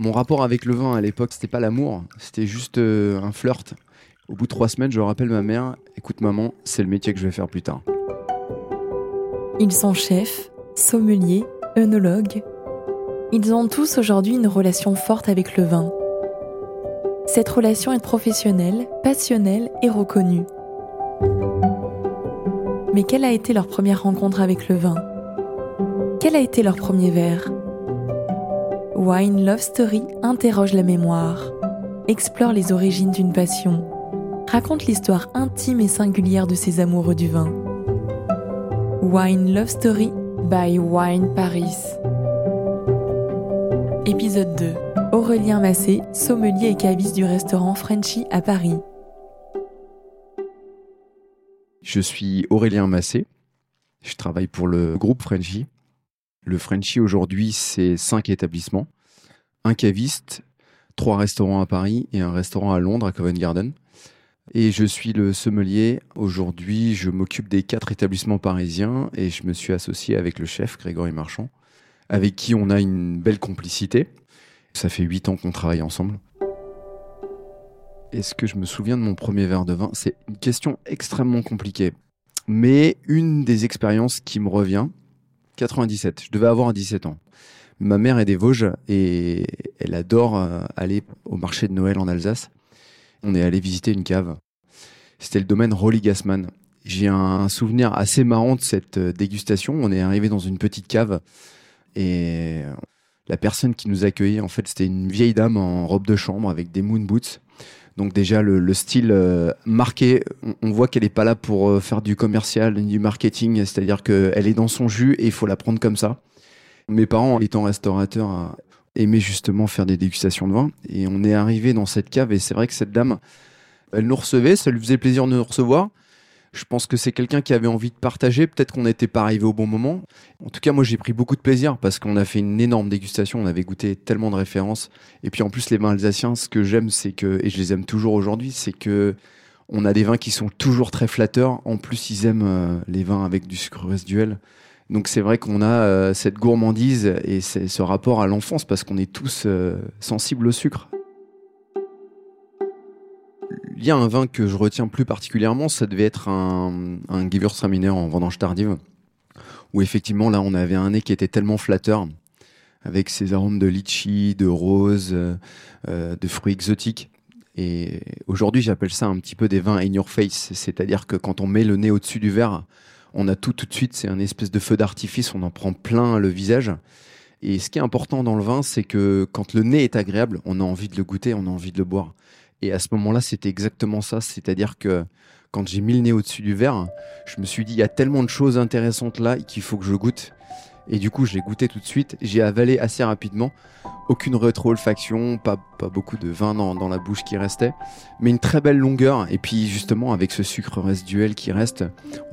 Mon rapport avec le vin à l'époque, c'était pas l'amour, c'était juste euh, un flirt. Au bout de trois semaines, je rappelle ma mère Écoute, maman, c'est le métier que je vais faire plus tard. Ils sont chefs, sommeliers, œnologues. Ils ont tous aujourd'hui une relation forte avec le vin. Cette relation est professionnelle, passionnelle et reconnue. Mais quelle a été leur première rencontre avec le vin? Quel a été leur premier verre? Wine Love Story interroge la mémoire, explore les origines d'une passion, raconte l'histoire intime et singulière de ces amoureux du vin. Wine Love Story by Wine Paris. Épisode 2. Aurélien Massé, sommelier et caviste du restaurant Frenchy à Paris. Je suis Aurélien Massé. Je travaille pour le groupe Frenchy. Le Frenchy aujourd'hui, c'est cinq établissements, un caviste, trois restaurants à Paris et un restaurant à Londres, à Covent Garden. Et je suis le sommelier. Aujourd'hui, je m'occupe des quatre établissements parisiens et je me suis associé avec le chef, Grégory Marchand, avec qui on a une belle complicité. Ça fait huit ans qu'on travaille ensemble. Est-ce que je me souviens de mon premier verre de vin? C'est une question extrêmement compliquée. Mais une des expériences qui me revient, 97, je devais avoir 17 ans. Ma mère est des Vosges et elle adore euh, aller au marché de Noël en Alsace. On est allé visiter une cave. C'était le domaine Rolly Gassman. J'ai un souvenir assez marrant de cette euh, dégustation. On est arrivé dans une petite cave et la personne qui nous accueillait, en fait, c'était une vieille dame en robe de chambre avec des moon boots. Donc déjà le, style euh, marqué, on, voit qu'elle n'est pas là pour faire du commercial, du marketing, c'est-à-dire qu'elle est dans son jus et il faut la prendre comme ça. Mes parents, étant restaurateurs, aimaient justement faire des dégustations de vin et on est arrivé dans cette cave et c'est vrai que cette dame, elle nous recevait, ça lui faisait plaisir de nous recevoir. Je pense que c'est quelqu'un qui avait envie de partager. Peut-être qu'on n'était pas arrivé au bon moment. En tout cas, moi, j'ai pris beaucoup de plaisir parce qu'on a fait une énorme dégustation. On avait goûté tellement de références. Et puis, en plus, les vins alsaciens, ce que j'aime, c'est que, et je les aime toujours aujourd'hui, c'est que on a des vins qui sont toujours très flatteurs. En plus, ils aiment euh, les vins avec du sucre résiduel. Donc, c'est vrai qu'on a euh, cette gourmandise et ce rapport à l'enfance parce qu'on est tous euh, sensibles au sucre il y a un vin que je retiens plus particulièrement, ça devait être un, un Gewürztraminer en vendange tardive, où effectivement là on avait un nez qui était tellement flatteur, avec ses arômes de litchi, de rose, euh, de fruits exotiques. Et aujourd'hui j'appelle ça un petit peu des vins in your face, c'est-à-dire que quand on met le nez au-dessus du verre, on a tout tout de suite, c'est un espèce de feu d'artifice, on en prend plein le visage. Et ce qui est important dans le vin, c'est que quand le nez est agréable, on a envie de le goûter, on a envie de le boire. Et à ce moment-là, c'était exactement ça. C'est-à-dire que quand j'ai mis le nez au-dessus du verre, je me suis dit, il y a tellement de choses intéressantes là qu'il faut que je goûte. Et du coup, je l'ai goûté tout de suite. J'ai avalé assez rapidement. Aucune rétro-olfaction, pas, pas beaucoup de vin dans, dans, la bouche qui restait, mais une très belle longueur. Et puis, justement, avec ce sucre résiduel qui reste,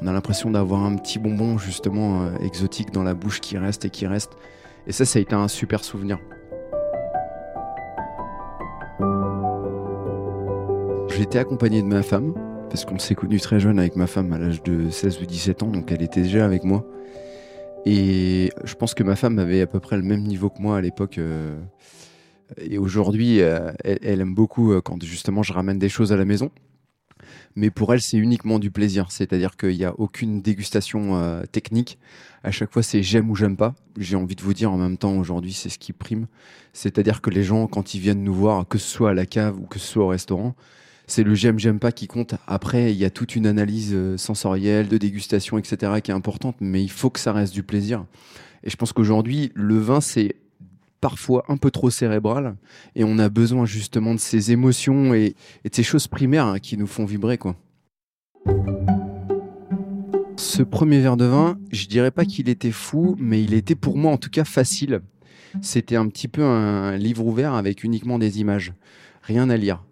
on a l'impression d'avoir un petit bonbon, justement, euh, exotique dans la bouche qui reste et qui reste. Et ça, ça a été un super souvenir. J'étais accompagné de ma femme, parce qu'on s'est connu très jeune avec ma femme à l'âge de 16 ou 17 ans, donc elle était déjà avec moi. Et je pense que ma femme avait à peu près le même niveau que moi à l'époque. Euh, et aujourd'hui, euh, elle, aime beaucoup euh, quand justement je ramène des choses à la maison. Mais pour elle, c'est uniquement du plaisir. C'est-à-dire qu'il n'y a aucune dégustation technique. À chaque fois, c'est j'aime ou j'aime pas. J'ai envie de vous dire en même temps, aujourd'hui, c'est ce qui prime. C'est-à-dire que les gens, quand ils viennent nous voir, que ce soit à la cave ou que ce soit au restaurant, c'est le j'aime, j'aime pas qui compte. Après, il y a toute une analyse euh, sensorielle, de dégustation, etc., qui est importante, mais il faut que ça reste du plaisir. Et je pense qu'aujourd'hui, le vin, c'est parfois un peu trop cérébral et on a besoin justement de ces émotions et, de ces choses primaires hein, qui nous font vibrer, quoi. Ce premier verre de vin, je dirais pas qu'il était fou, mais il était pour moi en tout cas facile. C'était un petit peu un livre ouvert avec uniquement des images. Rien à lire.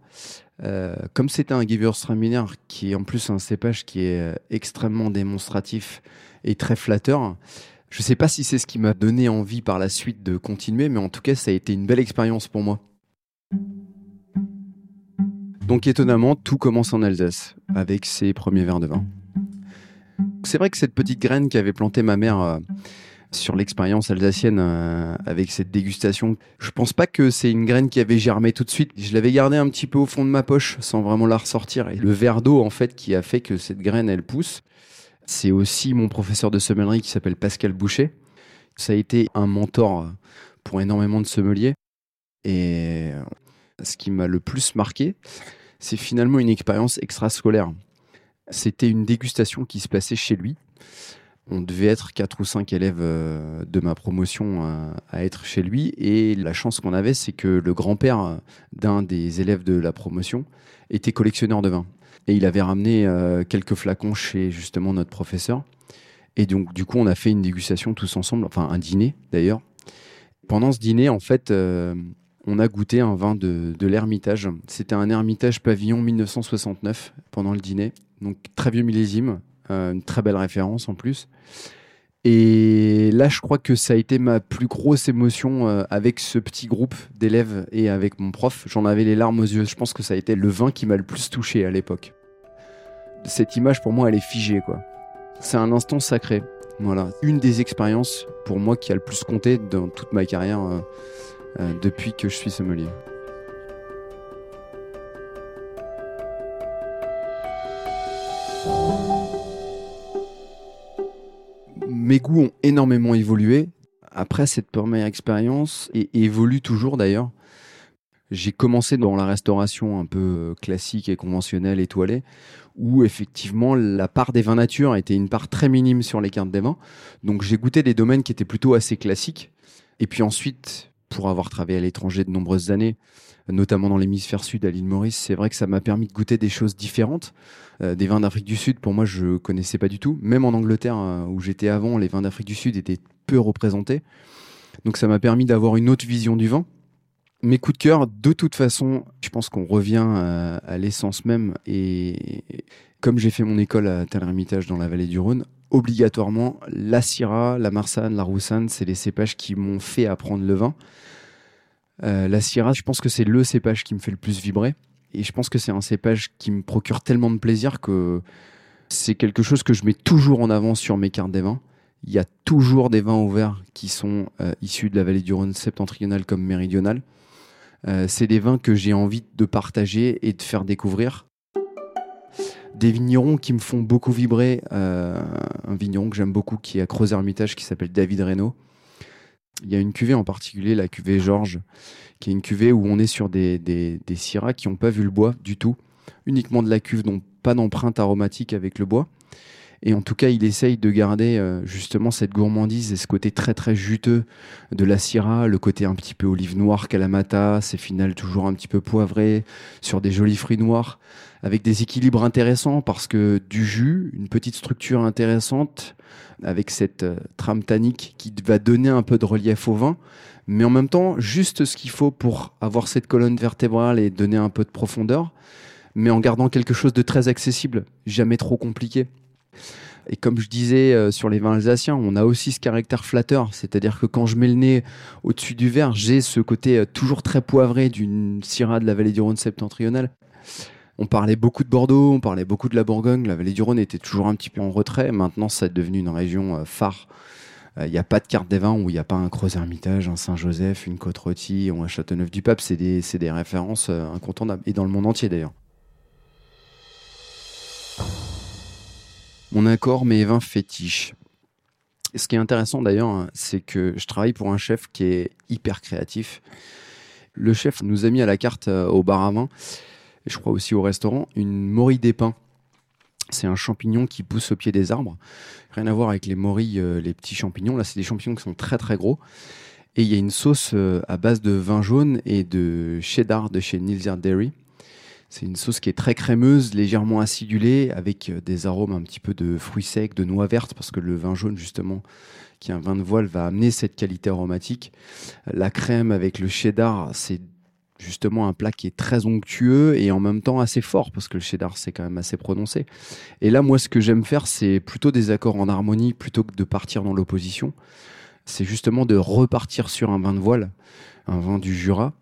Euh, comme c'était un Gewürztraminer qui est en plus un cépage qui est euh, extrêmement démonstratif et très flatteur, je ne sais pas si c'est ce qui m'a donné envie par la suite de continuer, mais en tout cas, ça a été une belle expérience pour moi. Donc étonnamment, tout commence en Alsace, avec ses premiers verres de vin. C'est vrai que cette petite graine qu'avait plantée ma mère euh, sur l'expérience alsacienne euh, avec cette dégustation. Je pense pas que c'est une graine qui avait germé tout de suite. Je l'avais gardée un petit peu au fond de ma poche sans vraiment la ressortir. Et le verre d'eau, en fait, qui a fait que cette graine, elle pousse, c'est aussi mon professeur de sommellerie qui s'appelle Pascal Boucher. Ça a été un mentor pour énormément de sommeliers. Et ce qui m'a le plus marqué, c'est finalement une expérience extrascolaire. C'était une dégustation qui se passait chez lui. On devait être quatre ou cinq élèves euh, de ma promotion euh, à, être chez lui. Et la chance qu'on avait, c'est que le grand-père euh, d'un des élèves de la promotion était collectionneur de vin. Et il avait ramené quelques flacons chez justement notre professeur. Et donc, du coup, on a fait une dégustation tous ensemble, enfin un dîner d'ailleurs. Pendant ce dîner, en fait, on a goûté un vin de, de l'Ermitage. C'était un Ermitage pavillon 1969 pendant le dîner. Donc, très vieux millésime, une très belle référence en plus. Et là, je crois que ça a été ma plus grosse émotion euh, avec ce petit groupe d'élèves et avec mon prof. J'en avais les larmes aux yeux. Je pense que ça a été le vin qui m'a le plus touché à l'époque. Cette image, pour moi, elle est figée, quoi. C'est un instant sacré. Voilà. Une des expériences, pour moi, qui a le plus compté dans toute ma carrière euh, depuis que je suis sommelier. Mes goûts ont énormément évolué après cette première expérience et évoluent toujours d'ailleurs. J'ai commencé dans la restauration un peu euh, classique et conventionnelle, étoilée, où effectivement la part des vins nature était une part très minime sur les cartes des vins. Donc j'ai goûté des domaines qui étaient plutôt assez classiques. Et puis ensuite, pour avoir travaillé à l'étranger de nombreuses années, notamment dans l'hémisphère sud à l'île Maurice, c'est vrai que ça m'a permis de goûter des choses différentes. Euh, des vins d'Afrique du Sud, pour moi, je connaissais pas du tout. Même en Angleterre, euh, où j'étais avant, les vins d'Afrique du Sud étaient peu représentés. Donc ça m'a permis d'avoir une autre vision du vin. Mes coups de cœur, de toute façon, je pense qu'on revient euh, à, l'essence même. Et comme j'ai fait mon école à Tel-Hermitage dans la vallée du Rhône, obligatoirement, la Syrah, la Marsanne, la Roussanne, c'est les cépages qui m'ont fait apprendre le vin. La Syrah, je pense que c'est le cépage qui me fait le plus vibrer. Et je pense que c'est un cépage qui me procure tellement de plaisir que c'est quelque chose que je mets toujours en avant sur mes cartes des vins. Il y a toujours des vins ouverts qui sont euh, issus de la vallée du Rhône septentrionale comme méridionale. Euh, c'est des vins que j'ai envie de partager et de faire découvrir. Des vignerons qui me font beaucoup vibrer. Euh, un vigneron que j'aime beaucoup qui est à Creuse-Hermitage qui s'appelle David Reynaud. Il y a une cuvée en particulier, la cuvée Georges, qui est une cuvée où on est sur des, des, des syrahs qui n'ont pas vu le bois du tout, uniquement de la cuve, donc pas d'empreinte aromatique avec le bois. Et en tout cas, il essaye de garder euh, justement cette gourmandise et ce côté très très juteux de la Syrah, le côté un petit peu olive noire Kalamata, c'est final toujours un petit peu poivré, sur des jolis fruits noirs, avec des équilibres intéressants parce que du jus, une petite structure intéressante, avec cette euh, trame tannique qui va donner un peu de relief au vin, mais en même temps juste ce qu'il faut pour avoir cette colonne vertébrale et donner un peu de profondeur, mais en gardant quelque chose de très accessible, jamais trop compliqué. Et comme je disais euh, sur les vins alsaciens, on a aussi ce caractère flatteur, c'est-à-dire que quand je mets le nez au-dessus du verre, j'ai ce côté euh, toujours très poivré d'une Syrah de la vallée du Rhône septentrionale. On parlait beaucoup de Bordeaux, on parlait beaucoup de la Bourgogne, la vallée du Rhône était toujours un petit peu en retrait. Maintenant, ça est devenu une région euh, phare. Il n'y a pas de carte des vins où il n'y a pas un Creuse-Hermitage, un Saint-Joseph, une Côte-Rôtie ou un Châteauneuf-du-Pape. C'est des, des références incontournables, et dans le monde entier d'ailleurs. mon accord mes vins fétiches. ce qui est intéressant d'ailleurs, c'est que je travaille pour un chef qui est hyper créatif. Le chef nous a mis à la carte euh, au bar à vin, et je crois aussi au restaurant, une morille d'épin. C'est un champignon qui pousse au pied des arbres. Rien à voir avec les morilles, euh, les petits champignons. Là, c'est des champignons qui sont très très gros. Et il y a une sauce euh, à base de vin jaune et de cheddar de chez Nilser Dairy. C'est une sauce qui est très crémeuse, légèrement acidulée, avec euh, des arômes un petit peu de fruits secs, de noix vertes, parce que le vin jaune, justement, qui est un vin de voile, va amener cette qualité aromatique. La crème avec le cheddar, c'est justement un plat qui est très onctueux et en même temps assez fort, parce que le cheddar, c'est quand même assez prononcé. Et là, moi, ce que j'aime faire, c'est plutôt des accords en harmonie, plutôt que de partir dans l'opposition. C'est justement de repartir sur un vin de voile, un vin du Jura,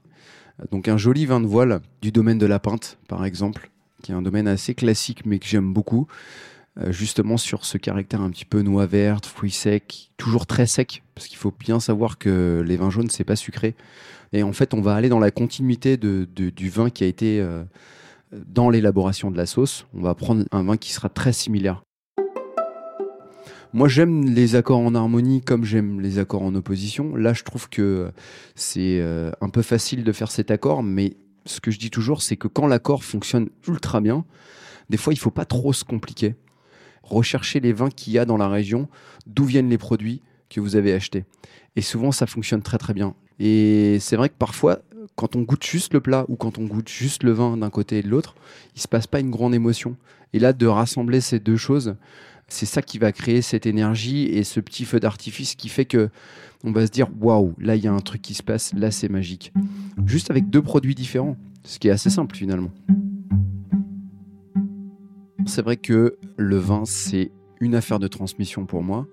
donc un joli vin de voile du domaine de la Pinte, par exemple, qui est un domaine assez classique mais que j'aime beaucoup. Euh, justement sur ce caractère un petit peu noix verte, fruits secs, toujours très sec, parce qu'il faut bien savoir que les vins jaunes, c'est pas sucré. Et en fait, on va aller dans la continuité du vin qui a été euh, dans l'élaboration de la sauce. On va prendre un vin qui sera très similaire. Moi, j'aime les accords en harmonie comme j'aime les accords en opposition. Là, je trouve que c'est euh, un peu facile de faire cet accord, mais ce que je dis toujours, c'est que quand l'accord fonctionne ultra bien, des fois, il faut pas trop se compliquer rechercher les vins qu'il y a dans la région, d'où viennent les produits que vous avez achetés. Et souvent, ça fonctionne très très bien. Et c'est vrai que parfois, quand on goûte juste le plat ou quand on goûte juste le vin d'un côté et de l'autre, il se passe pas une grande émotion. Et là, de rassembler ces deux choses, c'est ça qui va créer cette énergie et ce petit feu d'artifice qui fait que on va se dire waouh, là il y a un truc qui se passe, là c'est magique. Juste avec deux produits différents, ce qui est assez simple finalement. C'est vrai que le vin, c'est une affaire de transmission pour moi.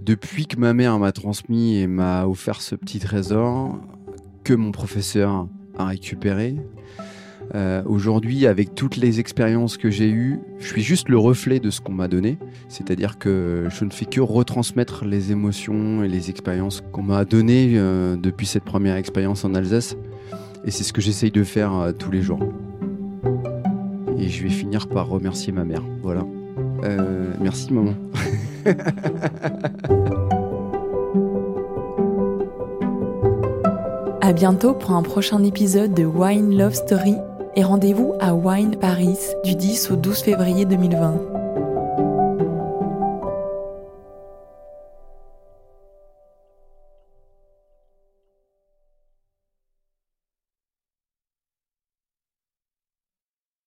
Depuis que ma mère m'a transmis et m'a offert ce petit trésor, que mon professeur a récupéré, euh, Aujourd'hui, avec toutes les expériences que j'ai eues, je suis juste le reflet de ce qu'on m'a donné. C'est-à-dire que je ne fais que retransmettre les émotions et les expériences qu'on m'a données euh, depuis cette première expérience en Alsace. Et c'est ce que j'essaye de faire euh, tous les jours. Et je vais finir par remercier ma mère. Voilà. Euh, merci maman. à bientôt pour un prochain épisode de Wine Love Story et rendez-vous à Wine Paris du 10 au 12 février 2020.